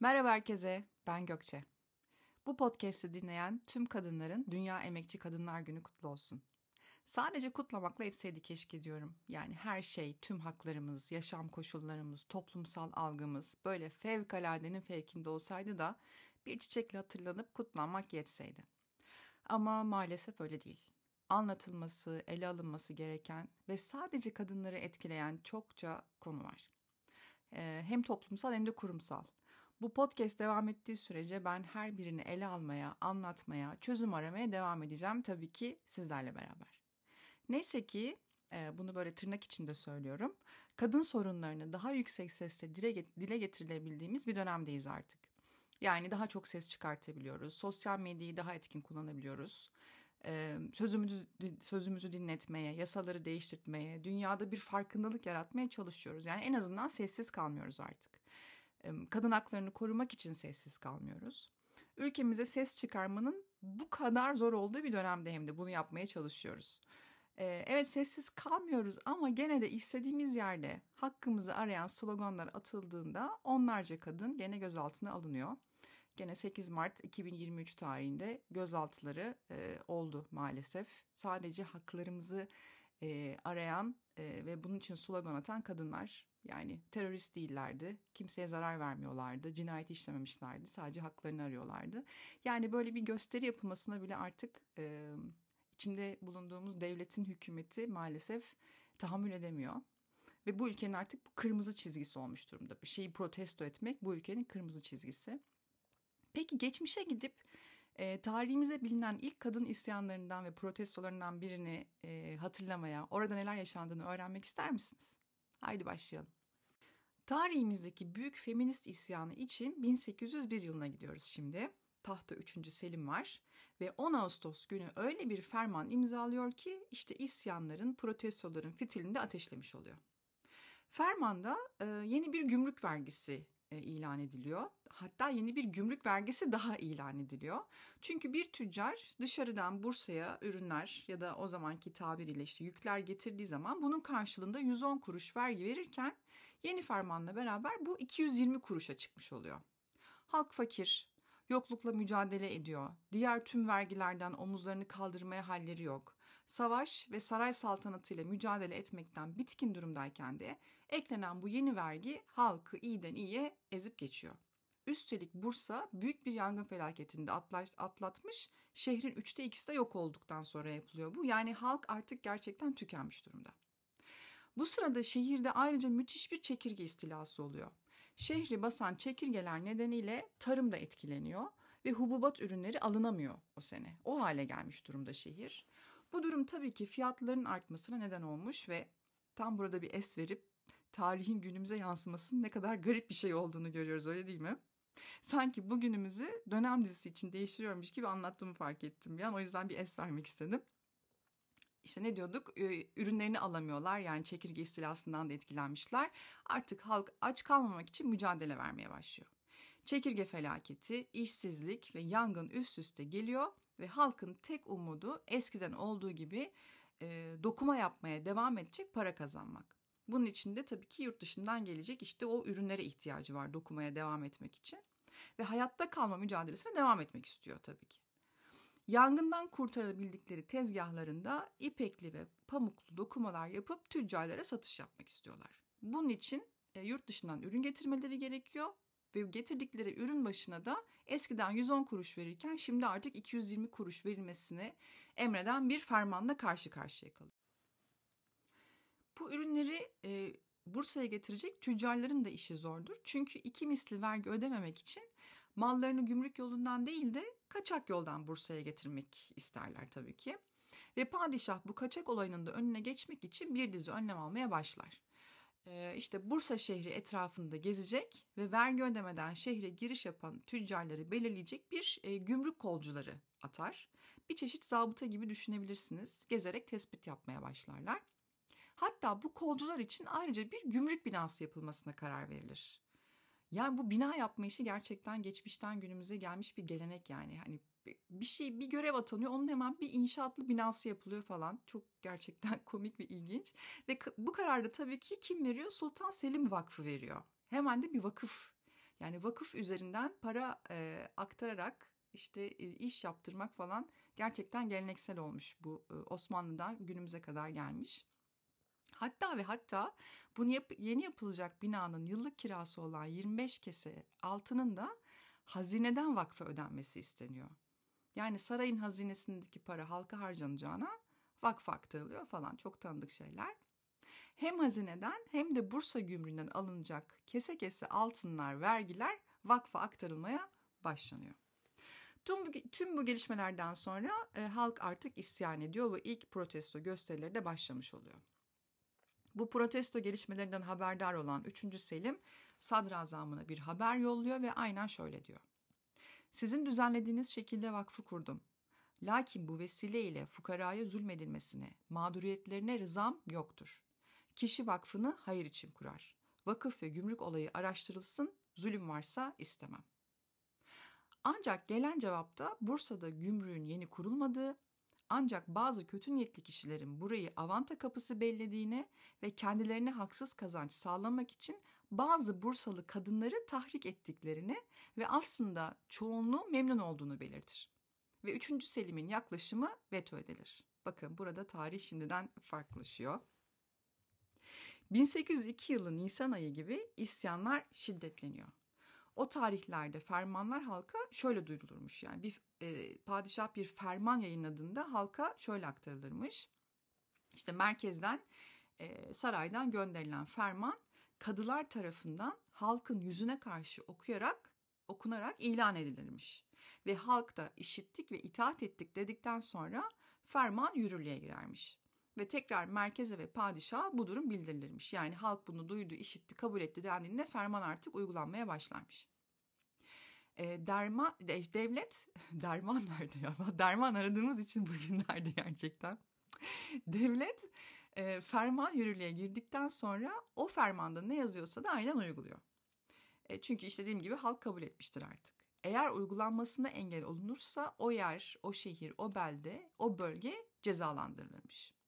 Merhaba herkese, ben Gökçe. Bu podcast'i dinleyen tüm kadınların Dünya Emekçi Kadınlar Günü kutlu olsun. Sadece kutlamakla etseydi keşke diyorum. Yani her şey, tüm haklarımız, yaşam koşullarımız, toplumsal algımız böyle fevkaladenin fevkinde olsaydı da bir çiçekle hatırlanıp kutlanmak yetseydi. Ama maalesef öyle değil. Anlatılması, ele alınması gereken ve sadece kadınları etkileyen çokça konu var. Hem toplumsal hem de kurumsal. Bu podcast devam ettiği sürece ben her birini ele almaya, anlatmaya, çözüm aramaya devam edeceğim tabii ki sizlerle beraber. Neyse ki bunu böyle tırnak içinde söylüyorum. Kadın sorunlarını daha yüksek sesle dile getirilebildiğimiz bir dönemdeyiz artık. Yani daha çok ses çıkartabiliyoruz. Sosyal medyayı daha etkin kullanabiliyoruz. Sözümüzü, sözümüzü dinletmeye, yasaları değiştirmeye, dünyada bir farkındalık yaratmaya çalışıyoruz. Yani en azından sessiz kalmıyoruz artık. Kadın haklarını korumak için sessiz kalmıyoruz. Ülkemize ses çıkarmanın bu kadar zor olduğu bir dönemde hem de bunu yapmaya çalışıyoruz. Evet sessiz kalmıyoruz ama gene de istediğimiz yerde hakkımızı arayan sloganlar atıldığında onlarca kadın gene gözaltına alınıyor. Gene 8 Mart 2023 tarihinde gözaltıları e, oldu maalesef. Sadece haklarımızı e, arayan e, ve bunun için slogan atan kadınlar yani terörist değillerdi, kimseye zarar vermiyorlardı, cinayet işlememişlerdi, sadece haklarını arıyorlardı. Yani böyle bir gösteri yapılmasına bile artık e, içinde bulunduğumuz devletin hükümeti maalesef tahammül edemiyor. Ve bu ülkenin artık bu kırmızı çizgisi olmuş durumda. Bir şeyi protesto etmek bu ülkenin kırmızı çizgisi. Peki geçmişe gidip e, tarihimize bilinen ilk kadın isyanlarından ve protestolarından birini e, hatırlamaya, orada neler yaşandığını öğrenmek ister misiniz? Haydi başlayalım. Tarihimizdeki büyük feminist isyanı için 1801 yılına gidiyoruz şimdi. Tahta 3. Selim var ve 10 Ağustos günü öyle bir ferman imzalıyor ki işte isyanların, protestoların fitilini de ateşlemiş oluyor. Fermanda e, yeni bir gümrük vergisi ilan ediliyor. Hatta yeni bir gümrük vergisi daha ilan ediliyor. Çünkü bir tüccar dışarıdan Bursa'ya ürünler ya da o zamanki tabiriyle işte yükler getirdiği zaman bunun karşılığında 110 kuruş vergi verirken yeni fermanla beraber bu 220 kuruşa çıkmış oluyor. Halk fakir, yoklukla mücadele ediyor. Diğer tüm vergilerden omuzlarını kaldırmaya halleri yok. Savaş ve saray saltanatıyla mücadele etmekten bitkin durumdayken de eklenen bu yeni vergi halkı iyiden iyiye ezip geçiyor. Üstelik Bursa büyük bir yangın felaketinde atlatmış, şehrin üçte ikisi de yok olduktan sonra yapılıyor bu. Yani halk artık gerçekten tükenmiş durumda. Bu sırada şehirde ayrıca müthiş bir çekirge istilası oluyor. Şehri basan çekirgeler nedeniyle tarım da etkileniyor ve hububat ürünleri alınamıyor o sene. O hale gelmiş durumda şehir. Bu durum tabii ki fiyatların artmasına neden olmuş ve tam burada bir es verip tarihin günümüze yansımasının ne kadar garip bir şey olduğunu görüyoruz öyle değil mi? Sanki bugünümüzü dönem dizisi için değiştiriyormuş gibi anlattığımı fark ettim bir an. O yüzden bir es vermek istedim. İşte ne diyorduk? Ürünlerini alamıyorlar. Yani çekirge istilasından da etkilenmişler. Artık halk aç kalmamak için mücadele vermeye başlıyor. Çekirge felaketi, işsizlik ve yangın üst üste geliyor ve halkın tek umudu eskiden olduğu gibi e, dokuma yapmaya devam edecek para kazanmak. Bunun için de tabii ki yurt dışından gelecek işte o ürünlere ihtiyacı var dokumaya devam etmek için. Ve hayatta kalma mücadelesine devam etmek istiyor tabii ki. Yangından kurtarabildikleri tezgahlarında ipekli ve pamuklu dokumalar yapıp tüccarlara satış yapmak istiyorlar. Bunun için e, yurt dışından ürün getirmeleri gerekiyor ve getirdikleri ürün başına da eskiden 110 kuruş verirken şimdi artık 220 kuruş verilmesini emreden bir fermanla karşı karşıya kalıyor. Bu ürünleri e, Bursa'ya getirecek tüccarların da işi zordur. Çünkü iki misli vergi ödememek için mallarını gümrük yolundan değil de kaçak yoldan Bursa'ya getirmek isterler tabii ki. Ve padişah bu kaçak olayının da önüne geçmek için bir dizi önlem almaya başlar. Ee, işte Bursa şehri etrafında gezecek ve vergi ödemeden şehre giriş yapan tüccarları belirleyecek bir e, gümrük kolcuları atar. Bir çeşit zabıta gibi düşünebilirsiniz. Gezerek tespit yapmaya başlarlar. Hatta bu kolcular için ayrıca bir gümrük binası yapılmasına karar verilir. Yani bu bina yapma işi gerçekten geçmişten günümüze gelmiş bir gelenek yani. Hani bir şey bir görev atanıyor onun hemen bir inşaatlı binası yapılıyor falan. Çok gerçekten komik ve ilginç. Ve bu kararda tabii ki kim veriyor? Sultan Selim Vakfı veriyor. Hemen de bir vakıf. Yani vakıf üzerinden para e, aktararak işte e, iş yaptırmak falan gerçekten geleneksel olmuş bu e, Osmanlı'dan günümüze kadar gelmiş. Hatta ve hatta bunu yap, yeni yapılacak binanın yıllık kirası olan 25 kese altının da hazineden vakfa ödenmesi isteniyor. Yani sarayın hazinesindeki para halka harcanacağına vakfa aktarılıyor falan çok tanıdık şeyler. Hem hazineden hem de Bursa gümrüğünden alınacak kese kese altınlar, vergiler vakfa aktarılmaya başlanıyor. Tüm bu, tüm bu gelişmelerden sonra e, halk artık isyan ediyor ve ilk protesto gösterileri de başlamış oluyor. Bu protesto gelişmelerinden haberdar olan 3. Selim sadrazamına bir haber yolluyor ve aynen şöyle diyor. Sizin düzenlediğiniz şekilde vakfı kurdum. Lakin bu vesileyle fukaraya zulmedilmesine, mağduriyetlerine rızam yoktur. Kişi vakfını hayır için kurar. Vakıf ve gümrük olayı araştırılsın, zulüm varsa istemem. Ancak gelen cevapta Bursa'da gümrüğün yeni kurulmadığı, ancak bazı kötü niyetli kişilerin burayı avanta kapısı bellediğine ve kendilerine haksız kazanç sağlamak için bazı Bursalı kadınları tahrik ettiklerini ve aslında çoğunluğu memnun olduğunu belirtir. Ve 3. Selim'in yaklaşımı veto edilir. Bakın burada tarih şimdiden farklılaşıyor. 1802 yılı Nisan ayı gibi isyanlar şiddetleniyor. O tarihlerde fermanlar halka şöyle duyurulurmuş. Yani bir e, padişah bir ferman yayınladığında halka şöyle aktarılırmış. İşte merkezden e, saraydan gönderilen ferman kadılar tarafından halkın yüzüne karşı okuyarak okunarak ilan edilirmiş. Ve halk da işittik ve itaat ettik dedikten sonra ferman yürürlüğe girermiş. Ve tekrar merkeze ve padişaha bu durum bildirilirmiş. Yani halk bunu duydu, işitti, kabul etti dendiğinde ferman artık uygulanmaya başlarmış. E, derman, devlet, derman nerede ya? Derman aradığımız için bugünlerde gerçekten. devlet e, ferman yürürlüğe girdikten sonra o fermanda ne yazıyorsa da aynen uyguluyor. E, çünkü işte dediğim gibi halk kabul etmiştir artık. Eğer uygulanmasına engel olunursa o yer, o şehir, o belde, o bölge cezalandırılırmış.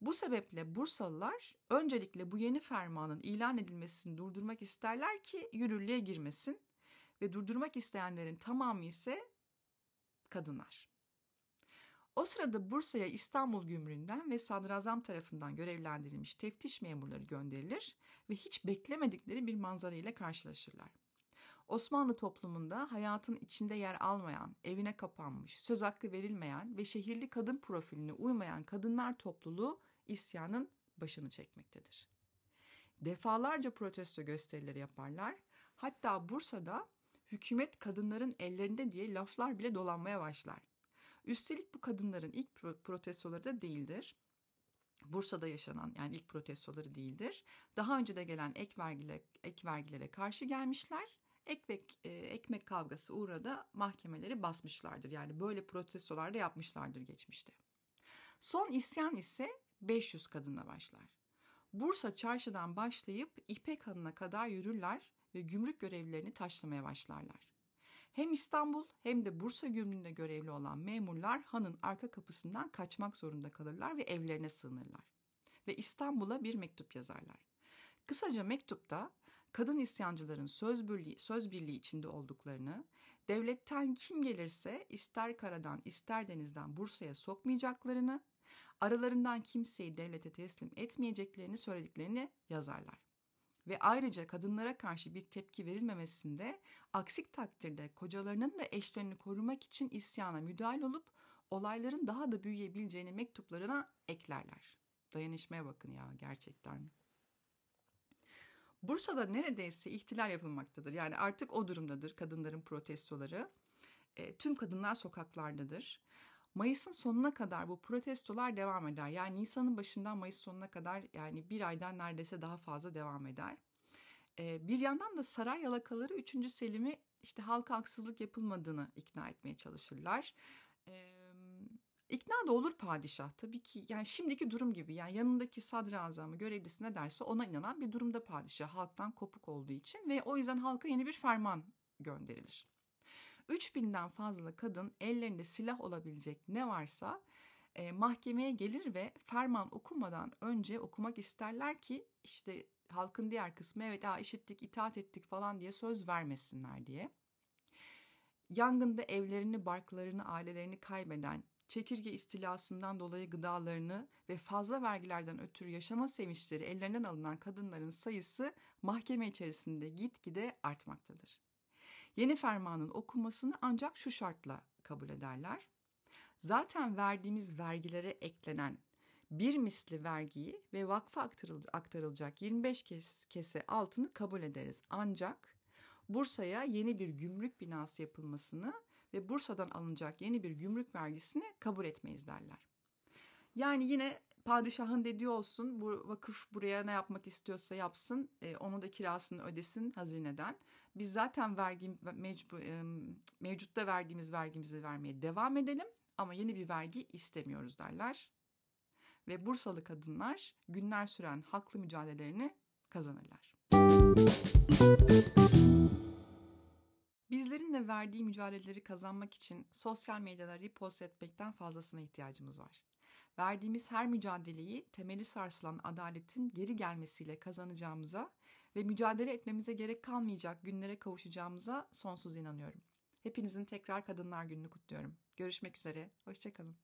Bu sebeple Bursalılar öncelikle bu yeni fermanın ilan edilmesini durdurmak isterler ki yürürlüğe girmesin ve durdurmak isteyenlerin tamamı ise kadınlar. O sırada Bursa'ya İstanbul Gümrüğü'nden ve Sadrazam tarafından görevlendirilmiş teftiş memurları gönderilir ve hiç beklemedikleri bir manzara ile karşılaşırlar. Osmanlı toplumunda hayatın içinde yer almayan, evine kapanmış, söz hakkı verilmeyen ve şehirli kadın profiline uymayan kadınlar topluluğu isyanın başını çekmektedir. Defalarca protesto gösterileri yaparlar. Hatta Bursa'da hükümet kadınların ellerinde diye laflar bile dolanmaya başlar. Üstelik bu kadınların ilk protestoları da değildir. Bursa'da yaşanan yani ilk protestoları değildir. Daha önce de gelen ek vergilere, ek vergilere karşı gelmişler. Ekmek, e, ekmek kavgası uğrada mahkemeleri basmışlardır. Yani böyle protestolar da yapmışlardır geçmişte. Son isyan ise 500 kadınla başlar. Bursa çarşıdan başlayıp İpek Hanı'na kadar yürürler ve gümrük görevlilerini taşlamaya başlarlar. Hem İstanbul hem de Bursa gümrüğünde görevli olan memurlar hanın arka kapısından kaçmak zorunda kalırlar ve evlerine sığınırlar. Ve İstanbul'a bir mektup yazarlar. Kısaca mektupta kadın isyancıların söz birliği, söz birliği içinde olduklarını, devletten kim gelirse ister karadan ister denizden Bursa'ya sokmayacaklarını, aralarından kimseyi devlete teslim etmeyeceklerini söylediklerini yazarlar ve ayrıca kadınlara karşı bir tepki verilmemesinde aksi takdirde kocalarının da eşlerini korumak için isyana müdahil olup olayların daha da büyüyebileceğini mektuplarına eklerler. Dayanışmaya bakın ya gerçekten. Bursa'da neredeyse ihtilal yapılmaktadır. Yani artık o durumdadır kadınların protestoları. E, tüm kadınlar sokaklardadır. Mayıs'ın sonuna kadar bu protestolar devam eder. Yani Nisan'ın başından Mayıs sonuna kadar yani bir aydan neredeyse daha fazla devam eder. Ee, bir yandan da saray yalakaları 3. Selim'i işte halka haksızlık yapılmadığını ikna etmeye çalışırlar. Ee, ikna da olur padişah tabii ki yani şimdiki durum gibi yani yanındaki sadrazamı görevlisi ne derse ona inanan bir durumda padişah halktan kopuk olduğu için ve o yüzden halka yeni bir ferman gönderilir. 3000'den fazla kadın ellerinde silah olabilecek ne varsa e, mahkemeye gelir ve ferman okumadan önce okumak isterler ki işte halkın diğer kısmı evet ha, işittik itaat ettik falan diye söz vermesinler diye. Yangında evlerini, barklarını, ailelerini kaybeden, çekirge istilasından dolayı gıdalarını ve fazla vergilerden ötürü yaşama sevinçleri ellerinden alınan kadınların sayısı mahkeme içerisinde gitgide artmaktadır. Yeni fermanın okunmasını ancak şu şartla kabul ederler. Zaten verdiğimiz vergilere eklenen bir misli vergiyi ve vakfa aktarılacak 25 kese altını kabul ederiz. Ancak Bursa'ya yeni bir gümrük binası yapılmasını ve Bursa'dan alınacak yeni bir gümrük vergisini kabul etmeyiz derler. Yani yine padişahın dediği olsun bu vakıf buraya ne yapmak istiyorsa yapsın e, onu da kirasını ödesin hazineden. Biz zaten vergi mecbu, e, mevcutta verdiğimiz vergimizi vermeye devam edelim ama yeni bir vergi istemiyoruz derler. Ve Bursalı kadınlar günler süren haklı mücadelelerini kazanırlar. Bizlerin de verdiği mücadeleleri kazanmak için sosyal medyada repost etmekten fazlasına ihtiyacımız var. Verdiğimiz her mücadeleyi temeli sarsılan adaletin geri gelmesiyle kazanacağımıza ve mücadele etmemize gerek kalmayacak günlere kavuşacağımıza sonsuz inanıyorum. Hepinizin tekrar Kadınlar Günü'nü kutluyorum. Görüşmek üzere, hoşçakalın.